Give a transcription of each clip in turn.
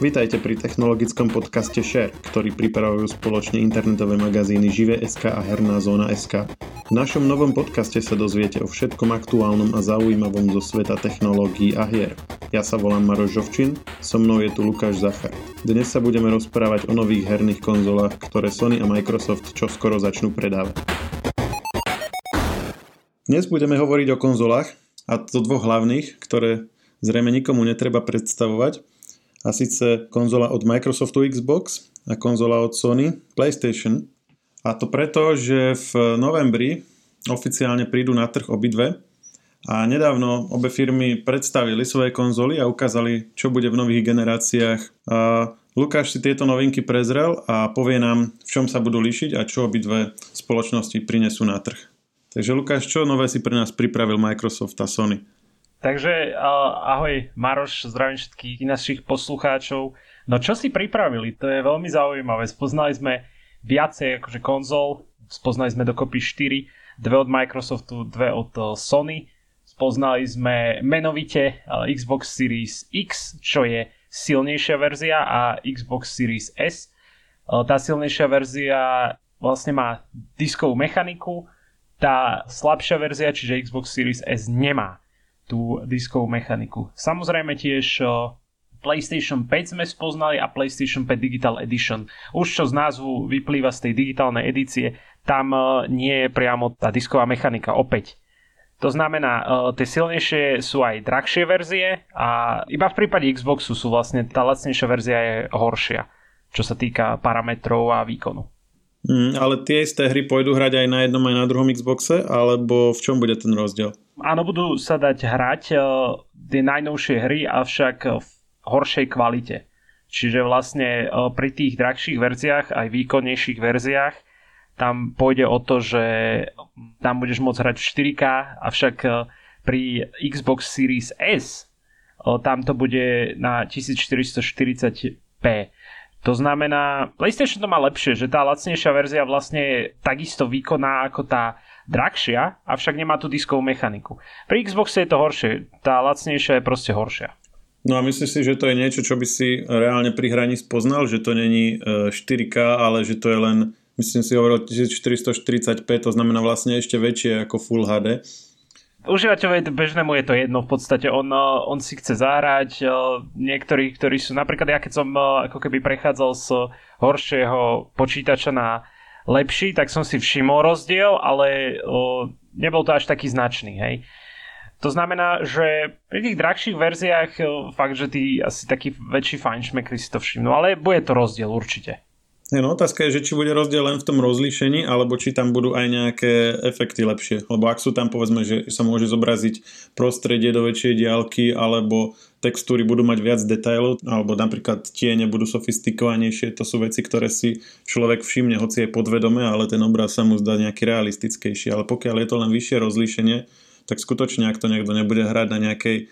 Vítajte pri technologickom podcaste Share, ktorý pripravujú spoločne internetové magazíny Žive.sk a Herná zóna.sk. V našom novom podcaste sa dozviete o všetkom aktuálnom a zaujímavom zo sveta technológií a hier. Ja sa volám Maroš Žovčin, so mnou je tu Lukáš Zachar. Dnes sa budeme rozprávať o nových herných konzolách, ktoré Sony a Microsoft čoskoro začnú predávať. Dnes budeme hovoriť o konzolách, a to dvoch hlavných, ktoré zrejme nikomu netreba predstavovať a síce konzola od Microsoftu Xbox a konzola od Sony PlayStation. A to preto, že v novembri oficiálne prídu na trh obidve a nedávno obe firmy predstavili svoje konzoly a ukázali, čo bude v nových generáciách. A Lukáš si tieto novinky prezrel a povie nám, v čom sa budú líšiť a čo obidve spoločnosti prinesú na trh. Takže Lukáš, čo nové si pre nás pripravil Microsoft a Sony? Takže ahoj Maroš, zdravím všetkých našich poslucháčov. No čo si pripravili? To je veľmi zaujímavé. Spoznali sme viacej akože konzol, spoznali sme dokopy 4, dve od Microsoftu, dve od e, Sony. Spoznali sme menovite e, Xbox Series X, čo je silnejšia verzia a Xbox Series S. E, tá silnejšia verzia vlastne má diskovú mechaniku, tá slabšia verzia, čiže Xbox Series S nemá tú diskovú mechaniku. Samozrejme tiež PlayStation 5 sme spoznali a PlayStation 5 Digital Edition. Už čo z názvu vyplýva z tej digitálnej edície, tam nie je priamo tá disková mechanika opäť. To znamená, tie silnejšie sú aj drahšie verzie a iba v prípade Xboxu sú vlastne tá lacnejšia verzia je horšia, čo sa týka parametrov a výkonu. Mm, ale tie isté hry pôjdu hrať aj na jednom aj na druhom Xboxe, alebo v čom bude ten rozdiel? Áno, budú sa dať hrať uh, tie najnovšie hry, avšak v horšej kvalite. Čiže vlastne uh, pri tých drahších verziách, aj výkonnejších verziách, tam pôjde o to, že tam budeš môcť hrať v 4K, avšak uh, pri Xbox Series S tam to bude na 1440p. To znamená, PlayStation to má lepšie, že tá lacnejšia verzia vlastne je takisto výkonná ako tá drahšia, avšak nemá tú diskovú mechaniku. Pri Xboxe je to horšie, tá lacnejšia je proste horšia. No a myslíš si, že to je niečo, čo by si reálne pri hraní spoznal, že to není 4K, e, ale že to je len, myslím si hovoril 1440p, to znamená vlastne ešte väčšie ako Full HD užívateľovi bežnému je to jedno v podstate, on, eh, on si chce zahrať, eh, niektorí, ktorí sú, napríklad ja keď som eh, ako keby prechádzal z horšieho počítača na lepší, tak som si všimol rozdiel, ale nebol to až taký značný, hej. To znamená, že pri tých drahších verziách fakt, že tí asi takí väčší fajnšmekry si to všimnú, ale bude to rozdiel určite. No, otázka je, že či bude rozdiel len v tom rozlíšení, alebo či tam budú aj nejaké efekty lepšie. Lebo ak sú tam, povedzme, že sa môže zobraziť prostredie do väčšej diálky, alebo textúry budú mať viac detailov, alebo napríklad tiene budú sofistikovanejšie, to sú veci, ktoré si človek všimne, hoci je podvedome, ale ten obraz sa mu zdá nejaký realistickejší. Ale pokiaľ je to len vyššie rozlíšenie, tak skutočne, ak to niekto nebude hrať na nejakej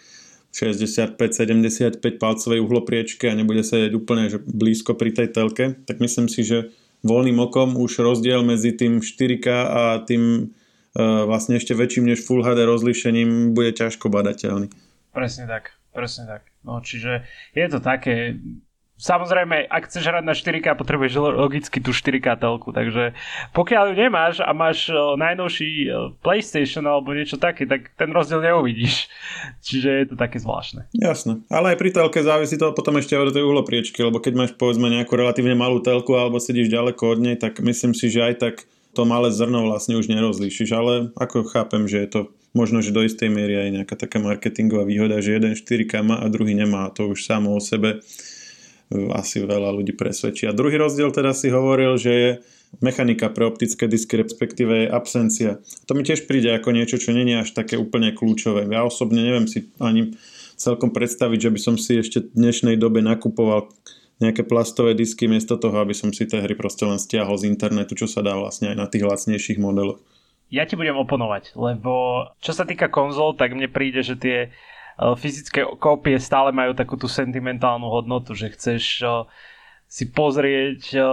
65-75 palcovej uhlopriečke a nebude sedieť úplne že blízko pri tej telke, tak myslím si, že voľným okom už rozdiel medzi tým 4K a tým e, vlastne ešte väčším než Full HD rozlíšením bude ťažko badateľný. Presne tak, presne tak. No čiže je to také, Samozrejme, ak chceš hrať na 4K, potrebuješ logicky tú 4K telku, takže pokiaľ ju nemáš a máš najnovší PlayStation alebo niečo také, tak ten rozdiel neuvidíš. Čiže je to také zvláštne. Jasné, ale aj pri telke závisí to potom ešte od tej uhlopriečky, lebo keď máš povedzme nejakú relatívne malú telku alebo sedíš ďaleko od nej, tak myslím si, že aj tak to malé zrno vlastne už nerozlíšiš, ale ako chápem, že je to možno, že do istej miery aj nejaká taká marketingová výhoda, že jeden 4K má a druhý nemá, to už samo o sebe asi veľa ľudí presvedčí. A druhý rozdiel teda si hovoril, že je mechanika pre optické disky, respektíve je absencia. To mi tiež príde ako niečo, čo není až také úplne kľúčové. Ja osobne neviem si ani celkom predstaviť, že by som si ešte v dnešnej dobe nakupoval nejaké plastové disky miesto toho, aby som si tie hry proste len stiahol z internetu, čo sa dá vlastne aj na tých lacnejších modeloch. Ja ti budem oponovať, lebo čo sa týka konzol, tak mne príde, že tie fyzické kópie stále majú takú tú sentimentálnu hodnotu, že chceš eh, si pozrieť eh,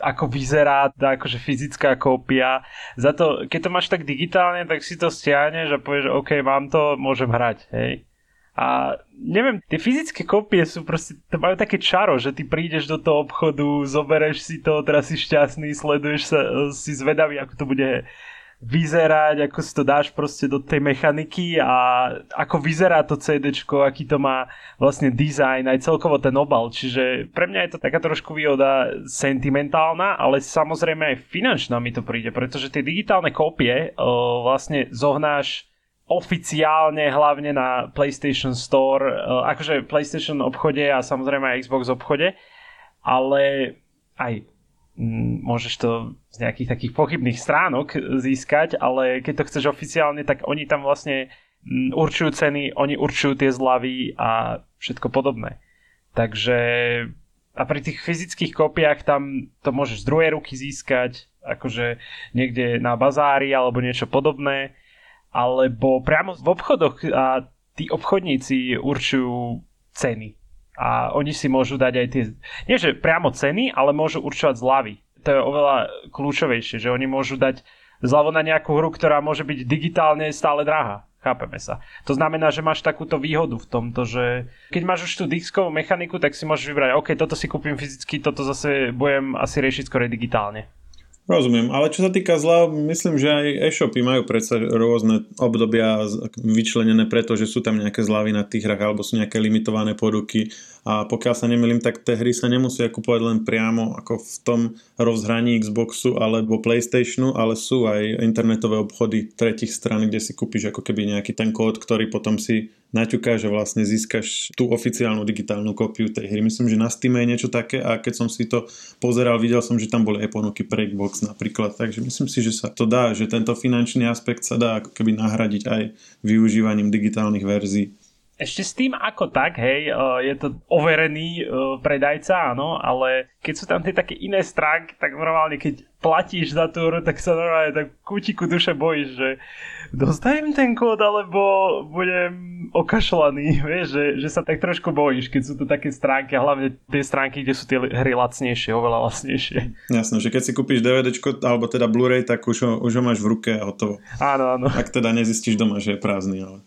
ako vyzerá tá akože fyzická kópia. Za to, keď to máš tak digitálne, tak si to stiahneš a povieš, OK, mám to, môžem hrať, hej. A neviem, tie fyzické kopie sú proste, to majú také čaro, že ty prídeš do toho obchodu, zobereš si to, teraz si šťastný, sleduješ sa, si zvedavý, ako to bude vyzerať, ako si to dáš proste do tej mechaniky a ako vyzerá to CD, aký to má vlastne design, aj celkovo ten obal. Čiže pre mňa je to taká trošku výhoda sentimentálna, ale samozrejme aj finančná mi to príde, pretože tie digitálne kópie uh, vlastne zohnáš oficiálne hlavne na PlayStation Store, uh, akože PlayStation obchode a samozrejme aj Xbox obchode, ale aj môžeš to z nejakých takých pochybných stránok získať, ale keď to chceš oficiálne, tak oni tam vlastne určujú ceny, oni určujú tie zľavy a všetko podobné. Takže a pri tých fyzických kopiách tam to môžeš z druhej ruky získať, akože niekde na bazári alebo niečo podobné, alebo priamo v obchodoch a tí obchodníci určujú ceny a oni si môžu dať aj tie, nie že priamo ceny, ale môžu určovať zľavy. To je oveľa kľúčovejšie, že oni môžu dať zľavu na nejakú hru, ktorá môže byť digitálne stále drahá. Chápeme sa. To znamená, že máš takúto výhodu v tomto, že keď máš už tú diskovú mechaniku, tak si môžeš vybrať, OK, toto si kúpim fyzicky, toto zase budem asi riešiť skôr digitálne. Rozumiem, ale čo sa týka zla, myslím, že aj e-shopy majú predsa rôzne obdobia vyčlenené preto, že sú tam nejaké zľavy na tých hrách alebo sú nejaké limitované poruky. A pokiaľ sa nemýlim, tak tie hry sa nemusia kupovať len priamo ako v tom rozhraní Xboxu alebo Playstationu, ale sú aj internetové obchody tretich stran, kde si kúpiš ako keby nejaký ten kód, ktorý potom si naťuká, že vlastne získaš tú oficiálnu digitálnu kópiu tej hry. Myslím, že na Steam je niečo také a keď som si to pozeral, videl som, že tam boli aj ponuky pre Xbox napríklad, takže myslím si, že sa to dá, že tento finančný aspekt sa dá ako keby nahradiť aj využívaním digitálnych verzií. Ešte s tým ako tak, hej, je to overený predajca, áno, ale keď sú tam tie také iné stránky, tak normálne keď platíš za tú hru, tak sa normálne tak kútiku duše bojíš, že dostajem ten kód, alebo budem okašľaný, vieš, že, že sa tak trošku bojíš, keď sú to také stránky, a hlavne tie stránky, kde sú tie hry lacnejšie, oveľa lacnejšie. Jasné, že keď si kúpiš DVD, alebo teda Blu-ray, tak už ho, už ho máš v ruke a hotovo. Áno, áno. Ak teda nezistíš doma, že je prázdny, ale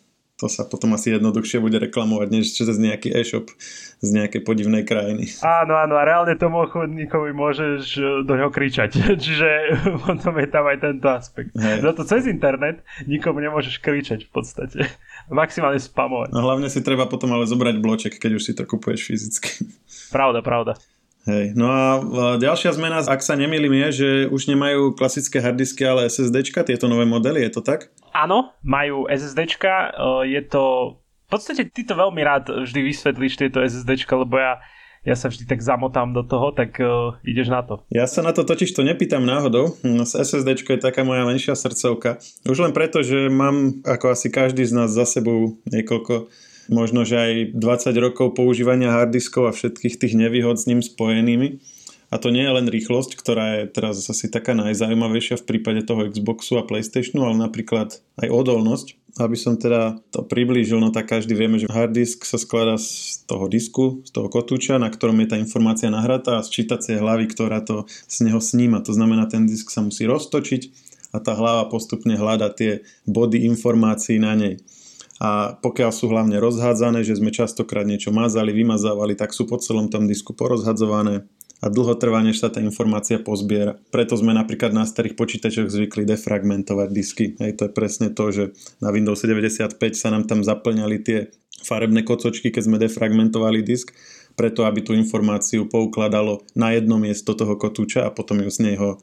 to sa potom asi jednoduchšie bude reklamovať, než cez nejaký e-shop z nejakej podivnej krajiny. Áno, áno, a reálne tomu obchodníkovi môžeš e, do ňoho kričať. Čiže potom je tam aj tento aspekt. Hej. Za to cez internet nikomu nemôžeš kričať v podstate. Maximálne spamovať. No hlavne si treba potom ale zobrať bloček, keď už si to kupuješ fyzicky. Pravda, pravda. Hej. No a ďalšia zmena, ak sa nemýlim, je, že už nemajú klasické harddisky, ale SSDčka, tieto nové modely, je to tak? Áno, majú SSDčka, je to... V podstate ty to veľmi rád vždy vysvetlíš tieto SSDčka, lebo ja ja sa vždy tak zamotám do toho, tak uh, ideš na to. Ja sa na to totiž to nepýtam náhodou. No, SSD je taká moja menšia srdcovka. Už len preto, že mám, ako asi každý z nás za sebou, niekoľko možno, že aj 20 rokov používania harddiskov a všetkých tých nevýhod s ním spojenými. A to nie je len rýchlosť, ktorá je teraz asi taká najzaujímavejšia v prípade toho Xboxu a Playstationu, ale napríklad aj odolnosť. Aby som teda to priblížil, no tak každý vieme, že harddisk sa skladá z toho disku, z toho kotúča, na ktorom je tá informácia nahratá a z čítacej hlavy, ktorá to z neho sníma. To znamená, ten disk sa musí roztočiť a tá hlava postupne hľada tie body informácií na nej a pokiaľ sú hlavne rozhádzané, že sme častokrát niečo mazali, vymazávali, tak sú po celom tom disku porozhadzované a dlho trvá, než sa tá informácia pozbiera. Preto sme napríklad na starých počítačoch zvykli defragmentovať disky. Hej, to je presne to, že na Windows 95 sa nám tam zaplňali tie farebné kocočky, keď sme defragmentovali disk, preto aby tú informáciu poukladalo na jedno miesto toho kotúča a potom ju z neho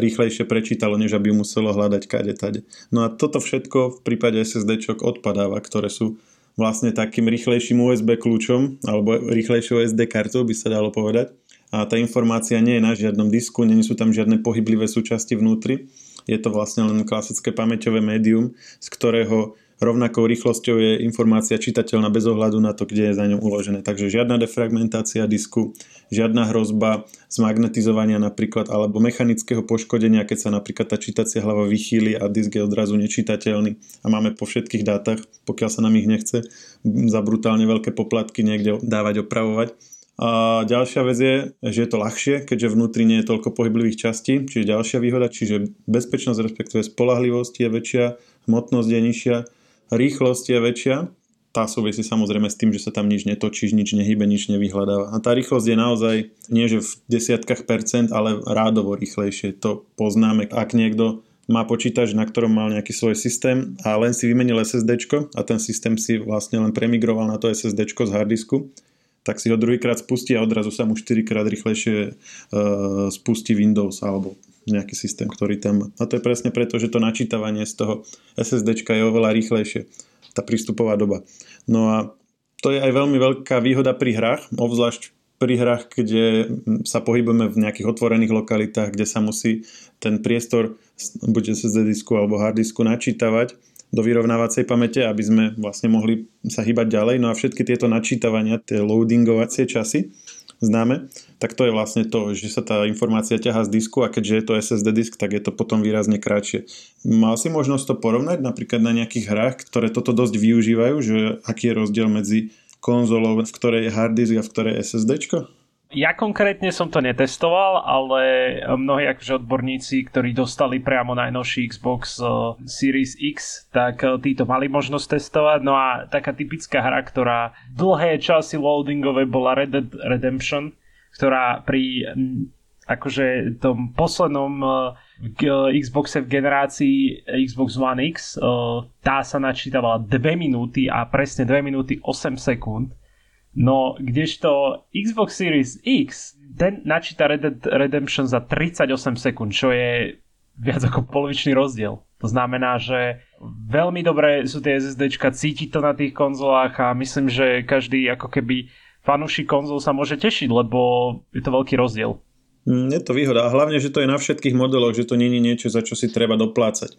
rýchlejšie prečítalo, než aby muselo hľadať kade tade. No a toto všetko v prípade SSD odpadáva, ktoré sú vlastne takým rýchlejším USB kľúčom alebo rýchlejšou SD kartou by sa dalo povedať. A tá informácia nie je na žiadnom disku, nie sú tam žiadne pohyblivé súčasti vnútri. Je to vlastne len klasické pamäťové médium, z ktorého rovnakou rýchlosťou je informácia čitateľná bez ohľadu na to, kde je za ňou uložené. Takže žiadna defragmentácia disku, žiadna hrozba zmagnetizovania napríklad alebo mechanického poškodenia, keď sa napríklad tá čítacia hlava vychýli a disk je odrazu nečitateľný a máme po všetkých dátach, pokiaľ sa nám ich nechce za brutálne veľké poplatky niekde dávať, opravovať. A ďalšia vec je, že je to ľahšie, keďže vnútri nie je toľko pohyblivých častí, čiže ďalšia výhoda, čiže bezpečnosť respektíve spolahlivosť je väčšia, hmotnosť je nižšia rýchlosť je väčšia, tá súvisí samozrejme s tým, že sa tam nič netočí, nič nehybe, nič nevyhľadáva. A tá rýchlosť je naozaj nie že v desiatkách percent, ale rádovo rýchlejšie. To poznáme. Ak niekto má počítač, na ktorom mal nejaký svoj systém a len si vymenil SSD a ten systém si vlastne len premigroval na to SSD z hardisku, tak si ho druhýkrát spustí a odrazu sa mu 4 krát rýchlejšie uh, spustí Windows alebo nejaký systém, ktorý tam. A to je presne preto, že to načítavanie z toho SSD je oveľa rýchlejšie. Tá prístupová doba. No a to je aj veľmi veľká výhoda pri hrách, obzvlášť pri hrách, kde sa pohybujeme v nejakých otvorených lokalitách, kde sa musí ten priestor buď SSD disku alebo hard disku načítavať do vyrovnávacej pamäte, aby sme vlastne mohli sa hýbať ďalej. No a všetky tieto načítavania, tie loadingovacie časy, známe, tak to je vlastne to, že sa tá informácia ťaha z disku a keďže je to SSD disk, tak je to potom výrazne kratšie. Mal si možnosť to porovnať napríklad na nejakých hrách, ktoré toto dosť využívajú, že aký je rozdiel medzi konzolou, v ktorej je hard disk a v ktorej je SSD? Ja konkrétne som to netestoval, ale mnohí akože odborníci, ktorí dostali priamo najnovší Xbox eh, Series X, tak eh, títo mali možnosť testovať. No a taká typická hra, ktorá dlhé časy loadingové bola Red Dead Redemption, ktorá pri mm, akože tom poslednom eh, Xboxe v generácii Xbox One X tá sa načítavala 2 minúty a presne 2 minúty 8 sekúnd No, kdežto Xbox Series X, ten načíta Red Dead Redemption za 38 sekúnd, čo je viac ako polovičný rozdiel. To znamená, že veľmi dobré sú tie SSDčka, cíti to na tých konzolách a myslím, že každý ako keby fanúšik konzol sa môže tešiť, lebo je to veľký rozdiel. Mm, je to výhoda a hlavne, že to je na všetkých modeloch, že to není niečo, za čo si treba doplácať.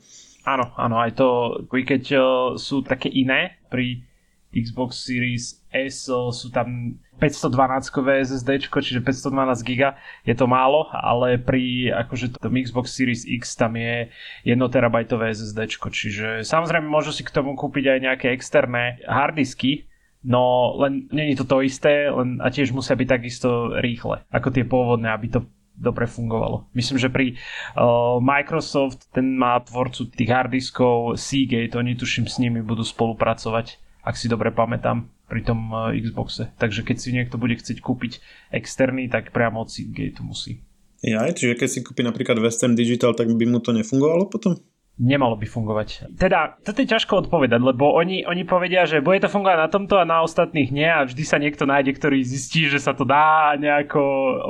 Áno, áno, aj to, keď uh, sú také iné pri Xbox Series S sú tam 512-kové SSD, čiže 512 GB je to málo, ale pri akože tom Xbox Series X tam je 1 terabajtové SSD, čiže samozrejme môžu si k tomu kúpiť aj nejaké externé harddisky, no len není to to isté, len a tiež musia byť takisto rýchle, ako tie pôvodné, aby to dobre fungovalo. Myslím, že pri uh, Microsoft, ten má tvorcu tých harddiskov Seagate, oni tuším s nimi budú spolupracovať ak si dobre pamätám, pri tom eh, Xboxe. Takže keď si niekto bude chcieť kúpiť externý, tak priamo od Seagate musí. Ja, čiže keď si kúpi napríklad Western Digital, tak by mu to nefungovalo potom? Nemalo by fungovať. Teda, toto je ťažko odpovedať, lebo oni, oni povedia, že bude to fungovať na tomto a na ostatných nie a vždy sa niekto nájde, ktorý zistí, že sa to dá nejako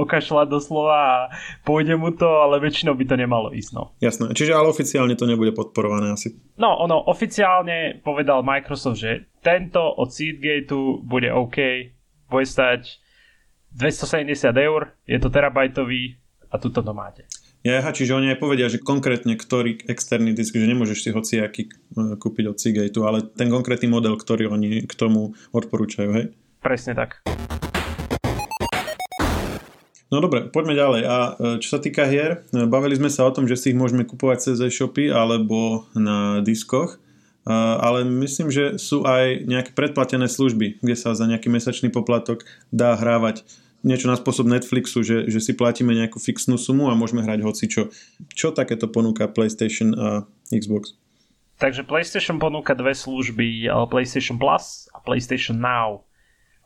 okašľať doslova a pôjde mu to, ale väčšinou by to nemalo ísť. No. Jasné, čiže ale oficiálne to nebude podporované asi. No, ono oficiálne povedal Microsoft, že tento od Seedgateu bude OK, bude stať 270 eur, je to terabajtový a tuto to máte. Ja, čiže oni aj povedia, že konkrétne ktorý externý disk, že nemôžeš si hociaký e, kúpiť od Seagate, ale ten konkrétny model, ktorý oni k tomu odporúčajú, hej? Presne tak. No dobre, poďme ďalej. A e, čo sa týka hier, e, bavili sme sa o tom, že si ich môžeme kupovať cez e-shopy alebo na diskoch, ale myslím, že sú aj nejaké predplatené služby, kde sa za nejaký mesačný poplatok dá hrávať niečo na spôsob Netflixu, že, že si platíme nejakú fixnú sumu a môžeme hrať hoci čo. Takéto ponúka PlayStation a Xbox? Takže PlayStation ponúka dve služby, PlayStation Plus a PlayStation Now.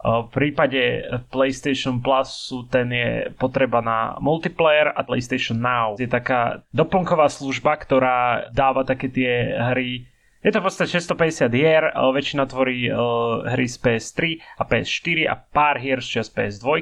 V prípade PlayStation Plus ten je potreba na multiplayer a PlayStation Now je taká doplnková služba, ktorá dáva také tie hry je to v podstate 650 hier, väčšina tvorí hry z PS3 a PS4 a pár hier z čas PS2.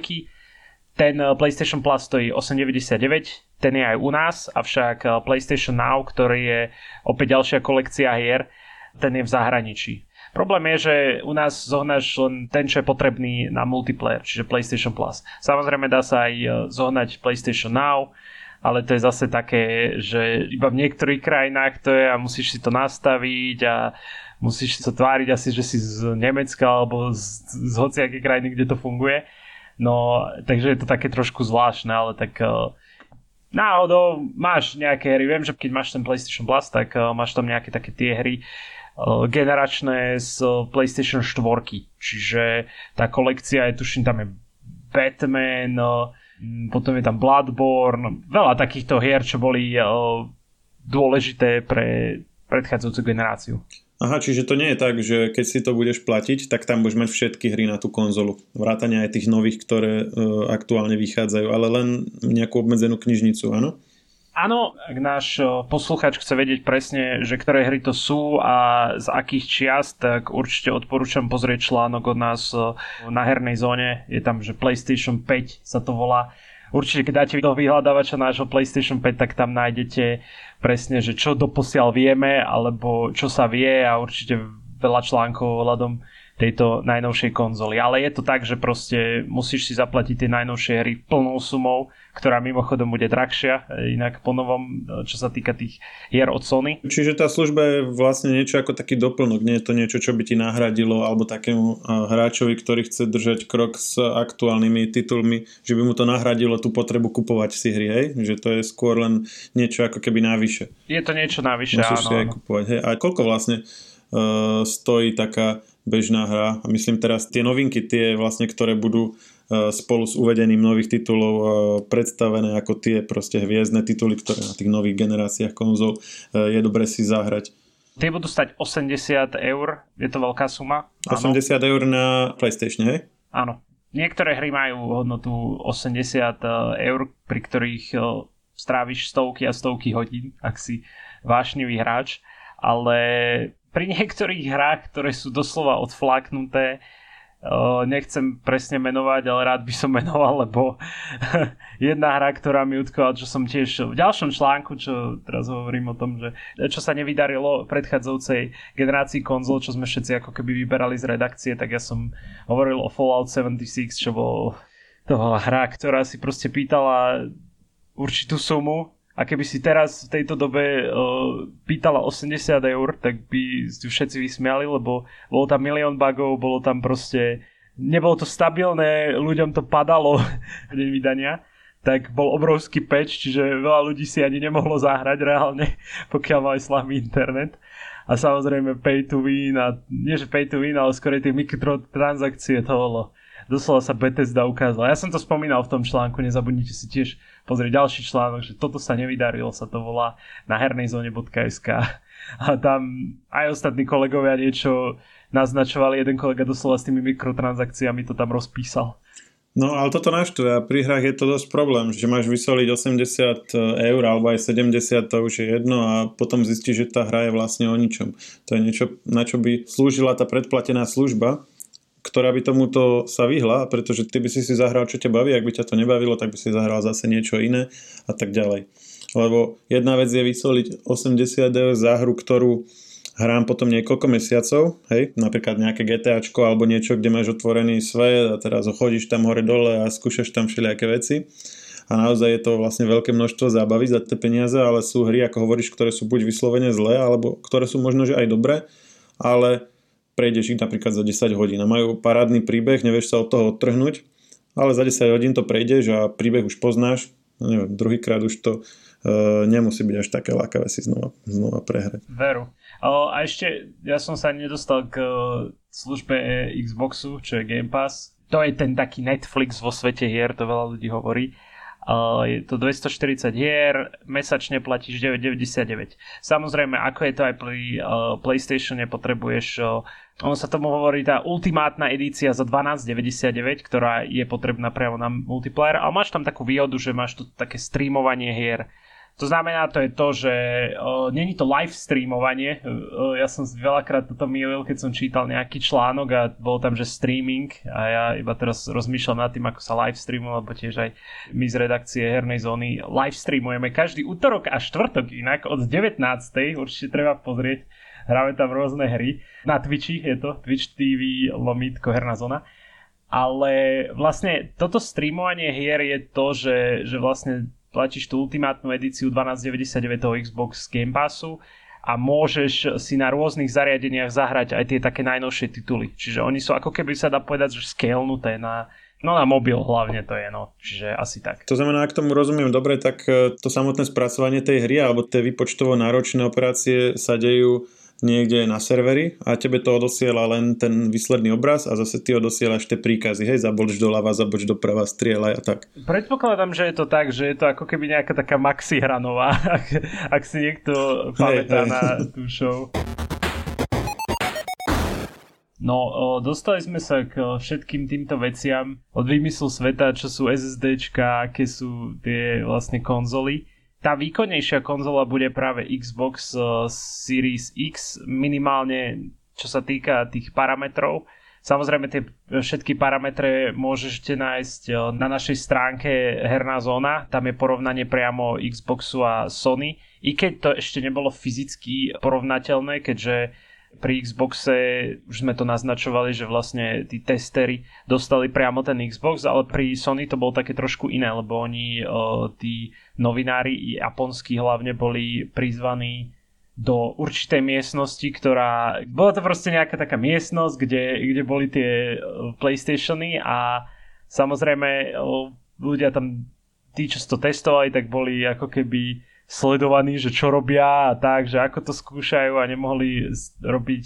Ten PlayStation Plus stojí 8,99, ten je aj u nás, avšak PlayStation Now, ktorý je opäť ďalšia kolekcia hier, ten je v zahraničí. Problém je, že u nás zohnáš len ten, čo je potrebný na multiplayer, čiže PlayStation Plus. Samozrejme dá sa aj zohnať PlayStation Now, ale to je zase také, že iba v niektorých krajinách to je a musíš si to nastaviť a musíš sa tváriť asi, že si z Nemecka alebo z, z hociakej krajiny, kde to funguje. No, takže je to také trošku zvláštne, ale tak uh, náhodou máš nejaké hry. Viem, že keď máš ten PlayStation Plus, tak uh, máš tam nejaké také tie hry uh, generačné z uh, PlayStation 4. Čiže tá kolekcia je, tuším, tam je Batman, uh, potom je tam Bloodborne, veľa takýchto hier, čo boli uh, dôležité pre predchádzajúcu generáciu. Aha, čiže to nie je tak, že keď si to budeš platiť, tak tam budeš mať všetky hry na tú konzolu. Vrátane aj tých nových, ktoré uh, aktuálne vychádzajú, ale len nejakú obmedzenú knižnicu, áno? Áno, ak náš posluchač chce vedieť presne, že ktoré hry to sú a z akých čiast, tak určite odporúčam pozrieť článok od nás na hernej zóne. Je tam, že PlayStation 5 sa to volá. Určite, keď dáte do vyhľadávača nášho PlayStation 5, tak tam nájdete presne, že čo doposiaľ vieme, alebo čo sa vie a určite veľa článkov ohľadom tejto najnovšej konzoly. Ale je to tak, že proste musíš si zaplatiť tie najnovšie hry plnou sumou, ktorá mimochodom bude drahšia, inak po novom, čo sa týka tých hier od Sony. Čiže tá služba je vlastne niečo ako taký doplnok, nie je to niečo, čo by ti nahradilo, alebo takému hráčovi, ktorý chce držať krok s aktuálnymi titulmi, že by mu to nahradilo tú potrebu kupovať si hry, hej? Že to je skôr len niečo ako keby návyše. Je to niečo návyše, Musíš áno. si aj kupovať, hej? A koľko vlastne uh, stojí taká bežná hra. A myslím teraz tie novinky, tie vlastne, ktoré budú uh, spolu s uvedením nových titulov uh, predstavené ako tie proste hviezdne tituly, ktoré na tých nových generáciách konzol uh, je dobre si zahrať. Tie budú stať 80 eur, je to veľká suma. Áno. 80 eur na PlayStation, hej? Áno. Niektoré hry majú hodnotu 80 eur, pri ktorých stráviš stovky a stovky hodín, ak si vášnivý hráč, ale pri niektorých hrách, ktoré sú doslova odflaknuté, nechcem presne menovať, ale rád by som menoval, lebo jedna hra, ktorá mi utkala, čo som tiež v ďalšom článku, čo teraz hovorím o tom, že čo sa nevydarilo v predchádzajúcej generácii konzol, čo sme všetci ako keby vyberali z redakcie, tak ja som hovoril o Fallout 76, čo bol toho hra, ktorá si proste pýtala určitú sumu a keby si teraz v tejto dobe uh, pýtala 80 eur, tak by si všetci vysmiali, lebo bolo tam milión bugov, bolo tam proste... Nebolo to stabilné, ľuďom to padalo v deň vydania tak bol obrovský patch, čiže veľa ľudí si ani nemohlo zahrať reálne, pokiaľ mali slabý internet. A samozrejme pay to win, a nie že pay to win, ale skôr tie mikrotransakcie to bolo. Doslova sa Bethesda ukázala. Ja som to spomínal v tom článku, nezabudnite si tiež pozrieť ďalší článok, že toto sa nevydarilo, sa to volá na hernejzone.sk a tam aj ostatní kolegovia niečo naznačovali, jeden kolega doslova s tými mikrotransakciami to tam rozpísal. No ale toto naštve a pri hrách je to dosť problém, že máš vysoliť 80 eur alebo aj 70, to už je jedno a potom zistíš, že tá hra je vlastne o ničom. To je niečo, na čo by slúžila tá predplatená služba ktorá by tomuto sa vyhla, pretože ty by si si zahral, čo ťa baví, ak by ťa to nebavilo, tak by si zahral zase niečo iné a tak ďalej. Lebo jedna vec je vysoliť 80 eur za hru, ktorú hrám potom niekoľko mesiacov, hej, napríklad nejaké GTAčko alebo niečo, kde máš otvorený svet a teraz chodíš tam hore dole a skúšaš tam všelijaké veci a naozaj je to vlastne veľké množstvo zábavy za tie peniaze, ale sú hry, ako hovoríš, ktoré sú buď vyslovene zlé, alebo ktoré sú možno, že aj dobré, ale prejdeš ich napríklad za 10 hodín a majú parádny príbeh, nevieš sa od toho odtrhnúť, ale za 10 hodín to prejdeš a príbeh už poznáš, no neviem, druhýkrát už to uh, nemusí byť až také lákavé si znova, znova prehrať. Veru. A ešte, ja som sa nedostal k službe Xboxu, čo je Game Pass. To je ten taký Netflix vo svete hier, to veľa ľudí hovorí. Je to 240 hier, mesačne platíš 9,99. Samozrejme, ako je to aj pri PlayStatione, potrebuješ ono sa tomu hovorí tá ultimátna edícia za 12,99, ktorá je potrebná priamo na multiplayer, ale máš tam takú výhodu, že máš tu také streamovanie hier. To znamená, to je to, že uh, není to live streamovanie. Uh, ja som veľakrát toto mýlil, keď som čítal nejaký článok a bol tam, že streaming a ja iba teraz rozmýšľam nad tým, ako sa live streamuje, lebo tiež aj my z redakcie Hernej zóny live streamujeme každý útorok a štvrtok inak od 19. určite treba pozrieť hráme tam rôzne hry. Na Twitchi je to, Twitch TV lomitko herná zóna. Ale vlastne toto streamovanie hier je to, že, že vlastne platíš tú ultimátnu edíciu 1299 Xbox Game Passu a môžeš si na rôznych zariadeniach zahrať aj tie také najnovšie tituly. Čiže oni sú ako keby sa dá povedať, že scalenuté na, No na mobil hlavne to je, no. Čiže asi tak. To znamená, ak tomu rozumiem dobre, tak e, to samotné spracovanie tej hry alebo tie výpočtovo náročné operácie sa dejú niekde na serveri a tebe to odosiela len ten výsledný obraz a zase ty odosielaš tie príkazy, hej, zaboč doľava, zaboč doprava, strieľaj a tak. Predpokladám, že je to tak, že je to ako keby nejaká taká maxi hranová, ak, ak si niekto pamätá na tú show. No, dostali sme sa k všetkým týmto veciam od výmyslu sveta, čo sú SSDčka, aké sú tie vlastne konzoly. Tá výkonnejšia konzola bude práve Xbox Series X, minimálne čo sa týka tých parametrov. Samozrejme tie všetky parametre môžete nájsť na našej stránke Herná zóna, tam je porovnanie priamo Xboxu a Sony, i keď to ešte nebolo fyzicky porovnateľné, keďže pri Xboxe už sme to naznačovali, že vlastne tí testery dostali priamo ten Xbox, ale pri Sony to bolo také trošku iné, lebo oni, tí novinári japonskí hlavne boli prizvaní do určitej miestnosti, ktorá... Bola to proste nejaká taká miestnosť, kde, kde boli tie Playstationy a samozrejme ľudia tam, tí, čo to testovali, tak boli ako keby sledovaní, že čo robia a tak, že ako to skúšajú a nemohli robiť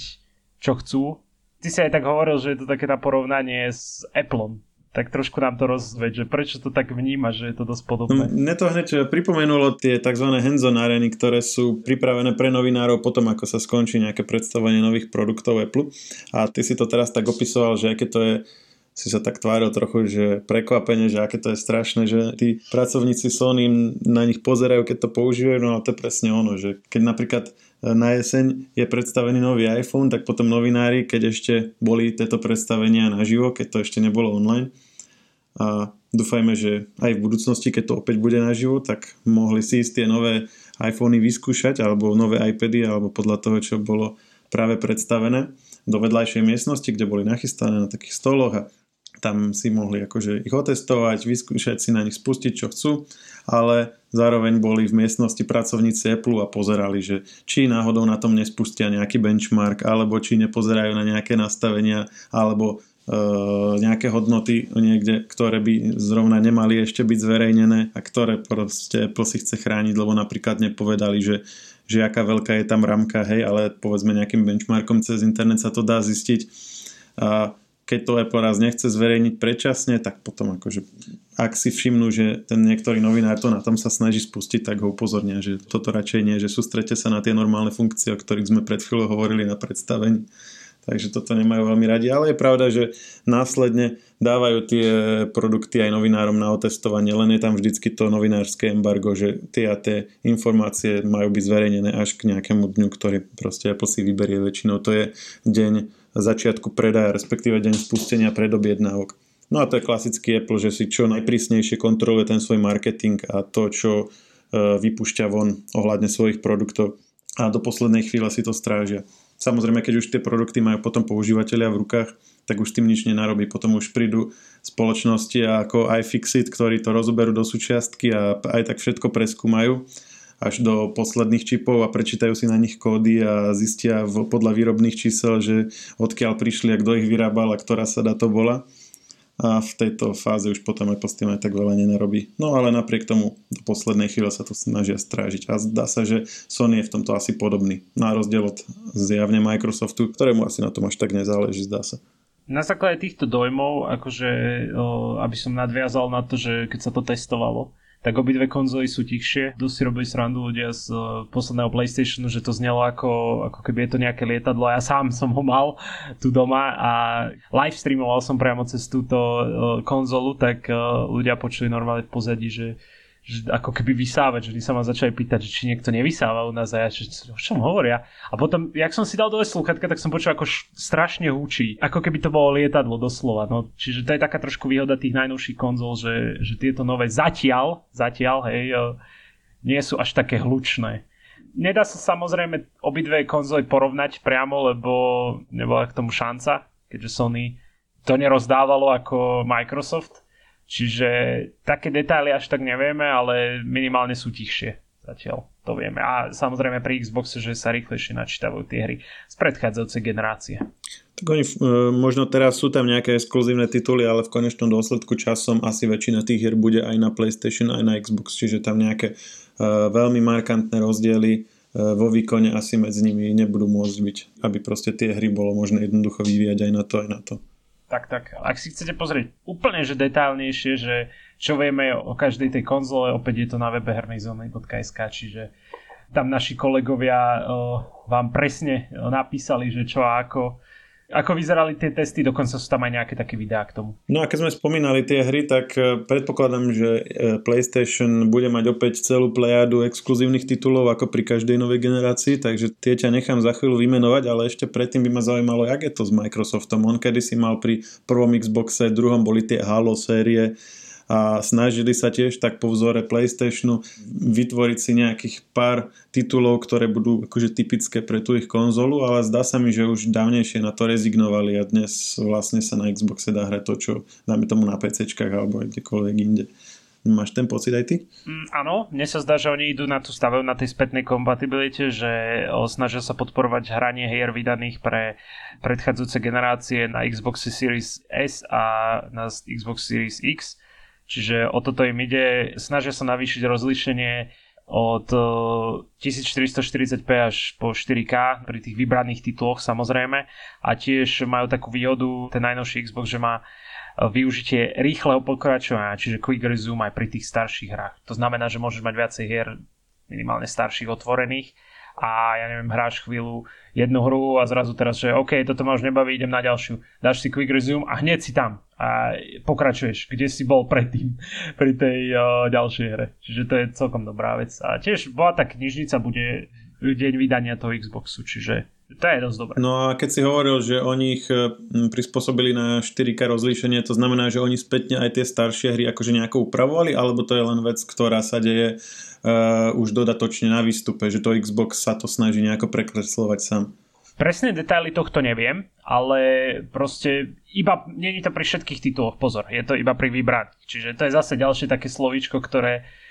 čo chcú. Ty si aj tak hovoril, že je to také na porovnanie s Appleom. Tak trošku nám to rozveď, že prečo to tak vníma, že je to dosť podobné. Mne to hneď pripomenulo tie tzv. hands-on areny, ktoré sú pripravené pre novinárov potom, ako sa skončí nejaké predstavenie nových produktov Apple. A ty si to teraz tak opisoval, že aké to je si sa tak tváril trochu, že prekvapenie, že aké to je strašné, že tí pracovníci Sony na nich pozerajú, keď to používajú, no ale to je presne ono, že keď napríklad e, na jeseň je predstavený nový iPhone, tak potom novinári, keď ešte boli tieto predstavenia naživo, keď to ešte nebolo online, a dúfajme, že aj v budúcnosti, keď to opäť bude naživo, tak mohli si ísť tie nové iPhony vyskúšať, alebo nové iPady, alebo podľa toho, čo bolo práve predstavené do vedľajšej miestnosti, kde boli nachystané na takých stoloch a tam si mohli akože ich otestovať, vyskúšať si na nich spustiť, čo chcú, ale zároveň boli v miestnosti pracovníci Apple a pozerali, že či náhodou na tom nespustia nejaký benchmark, alebo či nepozerajú na nejaké nastavenia, alebo e, nejaké hodnoty niekde, ktoré by zrovna nemali ešte byť zverejnené a ktoré proste Apple si chce chrániť, lebo napríklad nepovedali, že, že aká veľká je tam ramka, hej, ale povedzme nejakým benchmarkom cez internet sa to dá zistiť. A keď to Apple raz nechce zverejniť predčasne, tak potom akože ak si všimnú, že ten niektorý novinár to na tom sa snaží spustiť, tak ho upozornia, že toto radšej nie, že sústrete sa na tie normálne funkcie, o ktorých sme pred chvíľou hovorili na predstavení. Takže toto nemajú veľmi radi, ale je pravda, že následne dávajú tie produkty aj novinárom na otestovanie, len je tam vždycky to novinárske embargo, že tie a tie informácie majú byť zverejnené až k nejakému dňu, ktorý proste Apple si vyberie väčšinou. To je deň začiatku predaja, respektíve deň spustenia predobjednávok. No a to je klasický Apple, že si čo najprísnejšie kontroluje ten svoj marketing a to, čo e, vypúšťa von ohľadne svojich produktov a do poslednej chvíle si to strážia. Samozrejme, keď už tie produkty majú potom používateľia v rukách, tak už tým nič nenarobí. Potom už prídu spoločnosti ako iFixit, ktorí to rozoberú do súčiastky a aj tak všetko preskúmajú až do posledných čipov a prečítajú si na nich kódy a zistia v, podľa výrobných čísel, že odkiaľ prišli a kto ich vyrábal a ktorá sada to bola. A v tejto fáze už potom aj s tým aj tak veľa nenarobí. No ale napriek tomu do poslednej chvíle sa to snažia strážiť. A zdá sa, že Sony je v tomto asi podobný. Na rozdiel od zjavne Microsoftu, ktorému asi na tom až tak nezáleží, zdá sa. Na základe týchto dojmov, akože, aby som nadviazal na to, že keď sa to testovalo, tak obidve konzoly sú tichšie. Dosť si robili srandu ľudia z uh, posledného PlayStationu, že to znelo ako, ako keby je to nejaké lietadlo. Ja sám som ho mal tu doma a live streamoval som priamo cez túto uh, konzolu, tak uh, ľudia počuli normálne v pozadí, že že ako keby vysávať, že sa ma začali pýtať, že či niekto nevysáva u nás a ja, že, o čom hovoria. A potom, jak som si dal dole sluchatka, tak som počul, ako š- strašne húči. Ako keby to bolo lietadlo doslova. No, čiže to je taká trošku výhoda tých najnovších konzol, že, že tieto nové zatiaľ, zatiaľ, hej, e, nie sú až také hlučné. Nedá sa samozrejme obidve konzoly porovnať priamo, lebo nebola k tomu šanca, keďže Sony to nerozdávalo ako Microsoft Čiže také detaily až tak nevieme, ale minimálne sú tichšie zatiaľ. To vieme. A samozrejme pri Xboxe, že sa rýchlejšie načítajú tie hry z predchádzajúcej generácie. Tak oni, e, možno teraz sú tam nejaké exkluzívne tituly, ale v konečnom dôsledku časom asi väčšina tých hier bude aj na PlayStation, aj na Xbox, čiže tam nejaké uh, veľmi markantné rozdiely uh, vo výkone asi medzi nimi nebudú môcť byť, aby proste tie hry bolo možné jednoducho vyvíjať aj na to, aj na to tak, tak. Ak si chcete pozrieť úplne že detálnejšie, že čo vieme o každej tej konzole, opäť je to na webe hernejzóny.sk, čiže tam naši kolegovia uh, vám presne napísali, že čo a ako. Ako vyzerali tie testy, dokonca sú tam aj nejaké také videá k tomu. No a keď sme spomínali tie hry, tak e, predpokladám, že e, PlayStation bude mať opäť celú plejadu exkluzívnych titulov ako pri každej novej generácii, takže tie ťa nechám za chvíľu vymenovať, ale ešte predtým by ma zaujímalo, jak je to s Microsoftom. On kedy si mal pri prvom Xboxe, druhom boli tie Halo série, a snažili sa tiež tak po vzore PlayStationu vytvoriť si nejakých pár titulov, ktoré budú akože typické pre tú ich konzolu, ale zdá sa mi, že už dávnejšie na to rezignovali a dnes vlastne sa na Xboxe dá hrať to, čo dáme tomu na PC alebo kdekoľvek inde. Máš ten pocit aj ty? Mm, áno, mne sa zdá, že oni idú na tú stavajú na tej spätnej kompatibilite, že snažia sa podporovať hranie hier vydaných pre predchádzajúce generácie na Xbox Series S a na Xbox Series X Čiže o toto im ide, snažia sa navýšiť rozlíšenie od 1440p eh, až po 4K pri tých vybraných tituloch samozrejme. A tiež majú takú výhodu ten najnovší Xbox, že má eh, využitie rýchleho pokračovania, čiže quick resume aj pri tých starších hrách. To znamená, že môžeš mať viacej hier minimálne starších otvorených a ja neviem, hráš chvíľu jednu hru a zrazu teraz, že OK, toto ma už nebaví, idem na ďalšiu. Dáš si quick resume a hneď si tam a pokračuješ, kde si bol predtým pri tej uh, ďalšej hre. Čiže to je celkom dobrá vec. A tiež bola tá knižnica bude deň vydania toho Xboxu, čiže to je dosť dobré. No a keď si hovoril, že oni ich e, prispôsobili na 4K rozlíšenie, to znamená, že oni spätne aj tie staršie hry akože nejako upravovali, alebo to je len vec, ktorá sa deje uh, už dodatočne na výstupe, že to Xbox sa to snaží nejako prekreslovať sám. Presné detaily tohto neviem, ale proste iba, není to pri všetkých tituloch, pozor, je to iba pri vybraní. Čiže to je zase ďalšie také slovíčko, ktoré uh,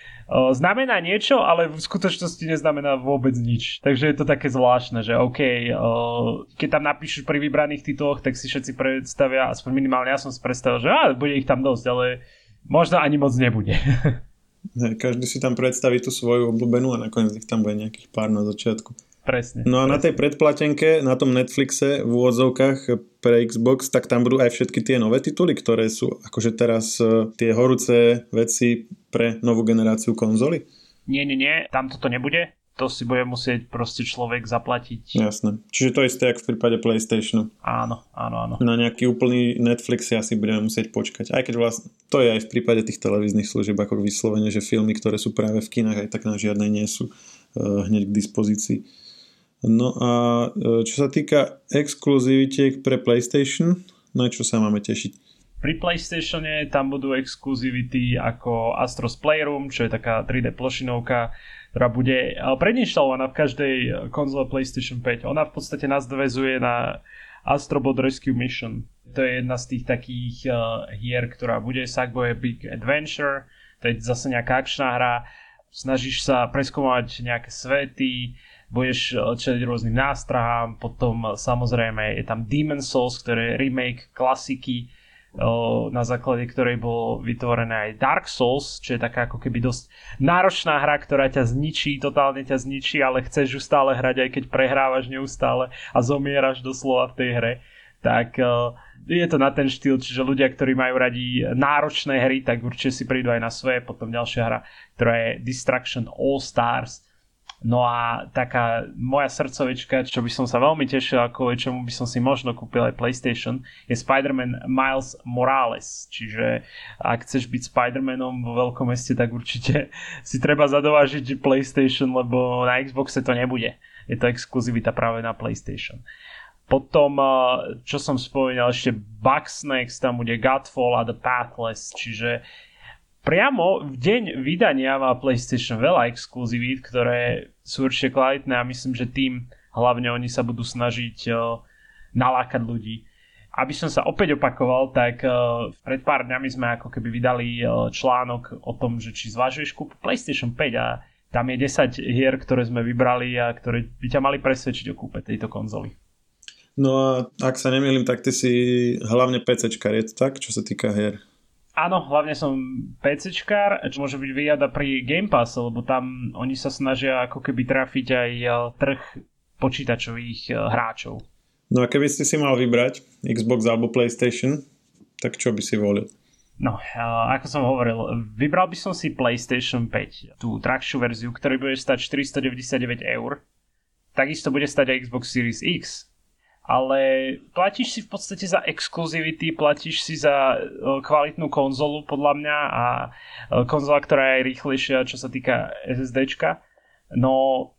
znamená niečo, ale v skutočnosti neznamená vôbec nič. Takže je to také zvláštne, že OK, keď tam napíšeš pri vybraných tituloch, tak si všetci predstavia, aspoň minimálne ja som si predstavil, že á, bude ich tam dosť, ale možno ani moc nebude. Každý si tam predstaví tú svoju obľúbenú a nakoniec ich tam bude nejakých pár na začiatku. Presne. No a presne. na tej predplatenke, na tom Netflixe v úvodzovkách pre Xbox, tak tam budú aj všetky tie nové tituly, ktoré sú akože teraz uh, tie horúce veci pre novú generáciu konzoly? Nie, nie, nie, tam toto nebude to si bude musieť proste človek zaplatiť. Jasné. Čiže to isté ako v prípade PlayStationu. Áno, áno, áno. Na nejaký úplný Netflix si asi budeme musieť počkať. Aj keď vlastne to je aj v prípade tých televíznych služieb ako vyslovene, že filmy, ktoré sú práve v kinách, aj tak na žiadnej nie sú uh, hneď k dispozícii. No a uh, čo sa týka exkluzivitiek pre PlayStation, na čo sa máme tešiť? Pri PlayStatione tam budú exkluzivity ako Astros Playroom, čo je taká 3D plošinovka, ktorá bude predinštalovaná v každej konzole PlayStation 5. Ona v podstate nás dovezuje na Astrobot Rescue Mission. To je jedna z tých takých uh, hier, ktorá bude Sackboy Big Adventure. To je zase nejaká akčná hra. Snažíš sa preskúmať nejaké svety, budeš čeliť rôznym nástrahám, potom samozrejme je tam Demon Souls, ktoré je remake klasiky na základe ktorej bol vytvorené aj Dark Souls, čo je taká ako keby dosť náročná hra, ktorá ťa zničí, totálne ťa zničí, ale chceš ju stále hrať, aj keď prehrávaš neustále a zomieraš doslova v tej hre. Tak je to na ten štýl, čiže ľudia, ktorí majú radi náročné hry, tak určite si prídu aj na svoje. Potom ďalšia hra, ktorá je Distraction All Stars, No a taká moja srdcovička, čo by som sa veľmi tešil, ako čomu by som si možno kúpil aj PlayStation, je Spider-Man Miles Morales. Čiže ak chceš byť Spider-Manom vo veľkom meste, tak určite si treba zadovážiť PlayStation, lebo na Xboxe to nebude. Je to exkluzivita práve na PlayStation. Potom, čo som spomínal, ešte Bugsnax, tam bude Godfall a The Pathless, čiže priamo v deň vydania má PlayStation veľa exkluzivít, ktoré sú určite kvalitné a myslím, že tým hlavne oni sa budú snažiť uh, nalákať ľudí. Aby som sa opäť opakoval, tak uh, pred pár dňami sme ako keby vydali uh, článok o tom, že či zvažuješ kúpu PlayStation 5 a tam je 10 hier, ktoré sme vybrali a ktoré by ťa mali presvedčiť o kúpe tejto konzoly. No a ak sa nemýlim, tak ty si hlavne PCčkar, je to tak, čo sa týka hier? Áno, hlavne som PCčkár, čo môže byť výjada pri Game Pass, lebo tam oni sa snažia ako keby trafiť aj e, trh počítačových e, hráčov. No a keby si si mal vybrať Xbox alebo PlayStation, tak čo by si volil? No, e, ako som hovoril, vybral by som si PlayStation 5, tú drahšiu verziu, ktorý bude stať 499 eur. Takisto bude stať aj Xbox Series X, ale platíš si v podstate za exkluzivity, platíš si za e, kvalitnú konzolu podľa mňa a e, konzola, ktorá je rýchlejšia, čo sa týka SSDčka. No,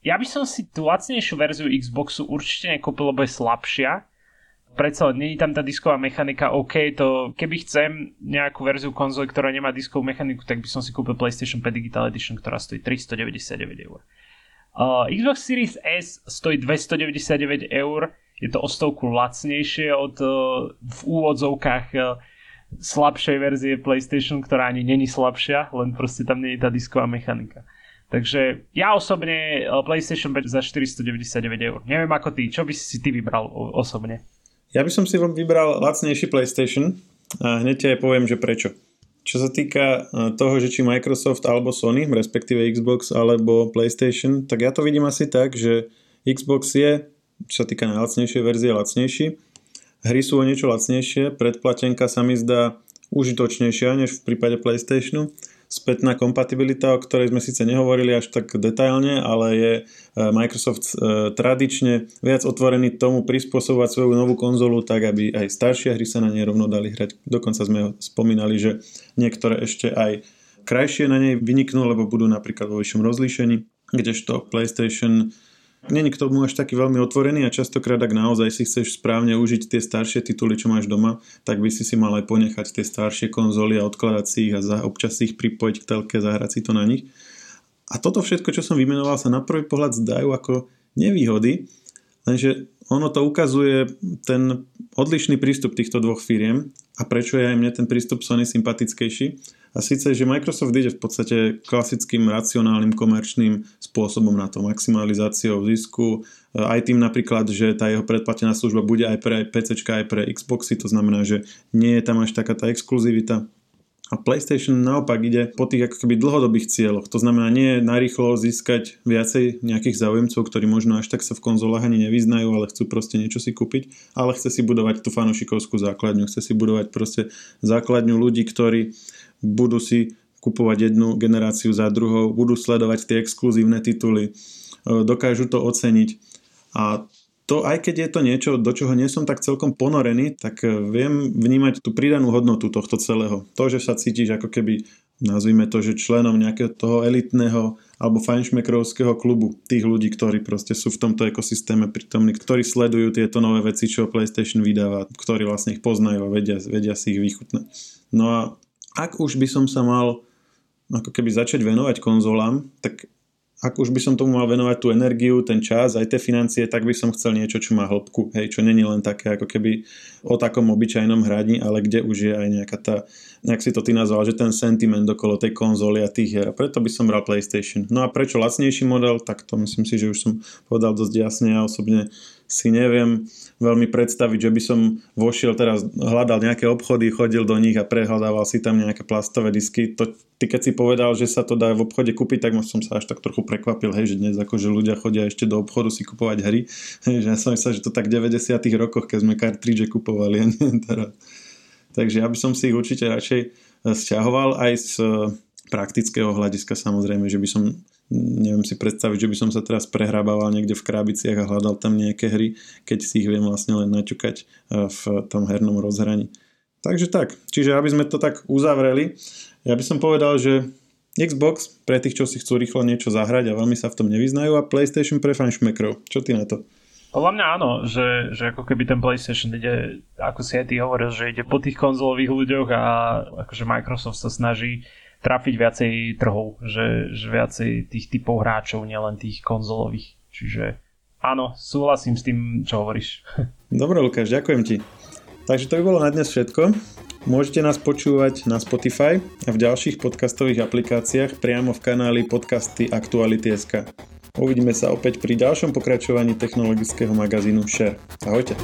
ja by som si tú lacnejšiu verziu Xboxu určite nekúpil, lebo je slabšia. Predsa je tam tá disková mechanika, OK, to keby chcem nejakú verziu konzoly, ktorá nemá diskovú mechaniku, tak by som si kúpil PlayStation 5 Digital Edition, ktorá stojí 399 eur. Uh, Xbox Series S stojí 299 eur, je to o stovku lacnejšie od uh, v úvodzovkách uh, slabšej verzie PlayStation, ktorá ani není slabšia, len proste tam nie je tá disková mechanika. Takže ja osobne uh, PlayStation 5 za 499 eur. Neviem ako ty, čo by si ty vybral osobne? Ja by som si vybral lacnejší PlayStation a hneď ti aj poviem, že prečo. Čo sa týka e, toho, že či Microsoft alebo Sony, respektíve Xbox alebo PlayStation, tak ja to vidím asi tak, že Xbox je, čo sa týka najlacnejšej verzie, lacnejší. Hry sú o niečo lacnejšie, predplatenka sa mi zdá užitočnejšia než v prípade PlayStationu spätná kompatibilita, o ktorej sme síce nehovorili až tak detailne, ale je e, Microsoft e, tradične viac otvorený tomu prispôsobovať svoju novú konzolu tak, aby aj staršie hry sa na nej rovno dali hrať. Dokonca sme spomínali, že niektoré ešte aj krajšie na nej vyniknú, lebo budú napríklad vo vyššom rozlíšení, kdežto PlayStation Není k tomu až taký veľmi otvorený a častokrát, ak naozaj si chceš správne užiť tie staršie tituly, čo máš doma, tak by si si mal aj ponechať tie staršie konzoly a odkladať si ich a za, občas si ich pripojiť k telke, zahrať si to na nich. A toto všetko, čo som vymenoval, sa na prvý pohľad zdajú ako nevýhody, lenže ono to ukazuje ten odlišný prístup týchto dvoch firiem a prečo je aj mne ten prístup Sony sympatickejší a síce, že Microsoft ide v podstate klasickým racionálnym komerčným spôsobom na to, maximalizáciou zisku, aj tým napríklad, že tá jeho predplatená služba bude aj pre PC, aj pre Xboxy, to znamená, že nie je tam až taká tá exkluzivita. A PlayStation naopak ide po tých ako keby dlhodobých cieľoch. To znamená nie narýchlo získať viacej nejakých záujemcov, ktorí možno až tak sa v konzolách ani nevyznajú, ale chcú proste niečo si kúpiť, ale chce si budovať tú fanušikovskú základňu, chce si budovať proste základňu ľudí, ktorí budú si kupovať jednu generáciu za druhou, budú sledovať tie exkluzívne tituly, e, dokážu to oceniť a to aj keď je to niečo, do čoho nie som tak celkom ponorený, tak e, viem vnímať tú pridanú hodnotu tohto celého. To, že sa cítiš ako keby, nazvime to, že členom nejakého toho elitného alebo fajnšmekrovského klubu tých ľudí, ktorí proste sú v tomto ekosystéme prítomní, ktorí sledujú tieto nové veci, čo PlayStation vydáva, ktorí vlastne ich poznajú a vedia, vedia si ich vychutnať. No a ak už by som sa mal ako keby začať venovať konzolám, tak ak už by som tomu mal venovať tú energiu, ten čas, aj tie financie, tak by som chcel niečo, čo má hĺbku, hej, čo není len také ako keby o takom obyčajnom hraní, ale kde už je aj nejaká tá, nejak si to ty nazval, že ten sentiment okolo tej konzoly a tých hier. A preto by som bral PlayStation. No a prečo lacnejší model, tak to myslím si, že už som povedal dosť jasne. Ja osobne si neviem veľmi predstaviť, že by som vošiel teraz, hľadal nejaké obchody, chodil do nich a prehľadával si tam nejaké plastové disky. To, ty keď si povedal, že sa to dá v obchode kúpiť, tak som sa až tak trochu prekvapil, hej, že dnes akože ľudia chodia ešte do obchodu si kupovať hry. Hej, že ja som myslel, že to tak v 90 rokoch, keď sme cartridge kupovali. teraz. Takže ja by som si ich určite radšej eh, sťahoval aj z eh, praktického hľadiska samozrejme, že by som neviem si predstaviť, že by som sa teraz prehrabával niekde v krabiciach a hľadal tam nejaké hry, keď si ich viem vlastne len naťukať e, v tom hernom rozhraní. Takže tak, čiže aby sme to tak uzavreli, ja by som povedal, že Xbox pre tých, čo si chcú rýchlo niečo zahrať a veľmi sa v tom nevyznajú a PlayStation pre fanšmekrov. Čo ty na to? Podľa mňa áno, že, že ako keby ten PlayStation ide, ako si aj ty hovoril, že ide po tých konzolových ľuďoch a akože Microsoft sa snaží trafiť viacej trhov, že, že viacej tých typov hráčov, nielen tých konzolových. Čiže áno, súhlasím s tým, čo hovoríš. Dobre, Lukáš, ďakujem ti. Takže to by bolo na dnes všetko. Môžete nás počúvať na Spotify a v ďalších podcastových aplikáciách priamo v kanáli podcasty Aktuality.sk. Uvidíme sa opäť pri ďalšom pokračovaní technologického magazínu Share. Ahojte.